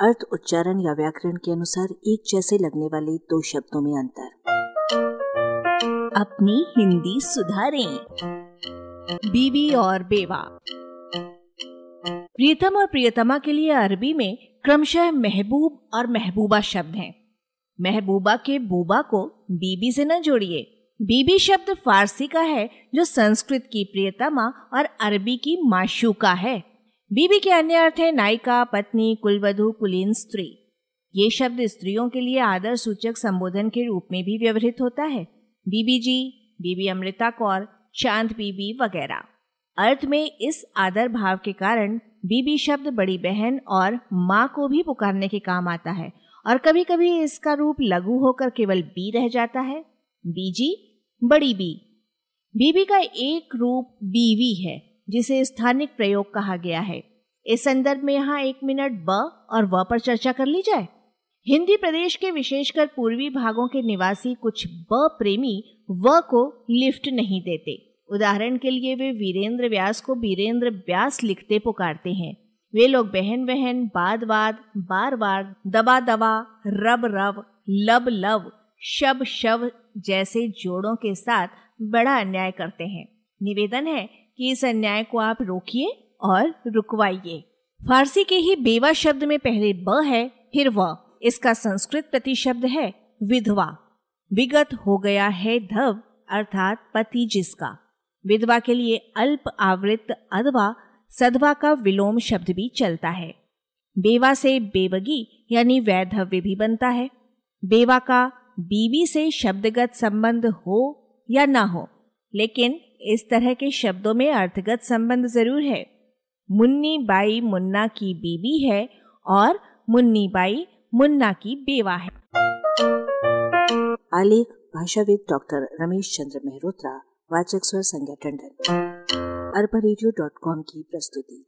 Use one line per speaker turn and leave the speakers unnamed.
अर्थ, उच्चारण या व्याकरण के अनुसार एक जैसे लगने वाले दो शब्दों में अंतर।
अपनी हिंदी सुधारें। बीवी और बेवा। प्रियतम और प्रियतमा के लिए अरबी में क्रमशः महबूब और महबूबा शब्द हैं। महबूबा के बूबा को बीबी से न जोड़िए। बीबी शब्द फारसी का है, जो संस्कृत की प्रियतमा और अरबी की माशूका है। बीबी के अन्य अर्थ है नायिका, पत्नी, कुलवधु, कुलीन स्त्री। ये शब्द स्त्रियों के लिए आदर सूचक संबोधन के रूप में भी व्यवहृत होता है। बीबी जी, बीबी अमृता कौर, चाँद बीबी वगैरह। अर्थ में इस आदर भाव के कारण बीबी शब्द बड़ी बहन और माँ को भी पुकारने के काम आता है और कभी कभी इसका रूप लघु होकर केवल बी रह जाता है। बीजी बड़ी बी। बीबी का एक रूप बीवी है। जिसे स्थानिक प्रयोग कहा गया है। इस संदर्भ में यहाँ एक मिनट ब और व पर चर्चा कर ली जाए। हिंदी प्रदेश के विशेषकर पूर्वी भागों के निवासी कुछ ब प्रेमी व को लिफ्ट नहीं देते। उदाहरण के लिए वे वीरेंद्र व्यास को वीरेंद्र व्यास लिखते पुकारते हैं। वे लोग बहन बहन, बाद बाद, बार बार, दबा दबा, रब रब, लब लव शब शब जैसे जोड़ों के साथ बड़ा अन्याय करते हैं। निवेदन है कि इस अन्याय को आप रोकिए और रुकवाइए। फारसी के ही बेवा शब्द में पहले ब है, फिर व। इसका संस्कृत प्रतिशब्द है विधवा। विगत हो गया है धव, अर्थात पति जिसका। विधवा के लिए अल्प आवृत अधवा, सधवा का विलोम शब्द भी चलता है। बेवा से बेवगी यानी वैधव्य भी बनता है। बेवा का बीवी से शब्दगत संबंध हो या ना हो, लेकिन इस तरह के शब्दों में अर्थगत संबंध ज़रूर है। मुन्नी बाई मुन्ना की बीबी है और मुन्नी बाई मुन्ना की बेवा है।
आलेख, भाषाविद डॉक्टर रमेश चंद्र मेहरोत्रा, वाचक स्वर संज्ञा टंडन। अरबा की प्रस्तुति।